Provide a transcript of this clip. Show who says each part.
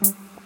Speaker 1: Mm-hmm.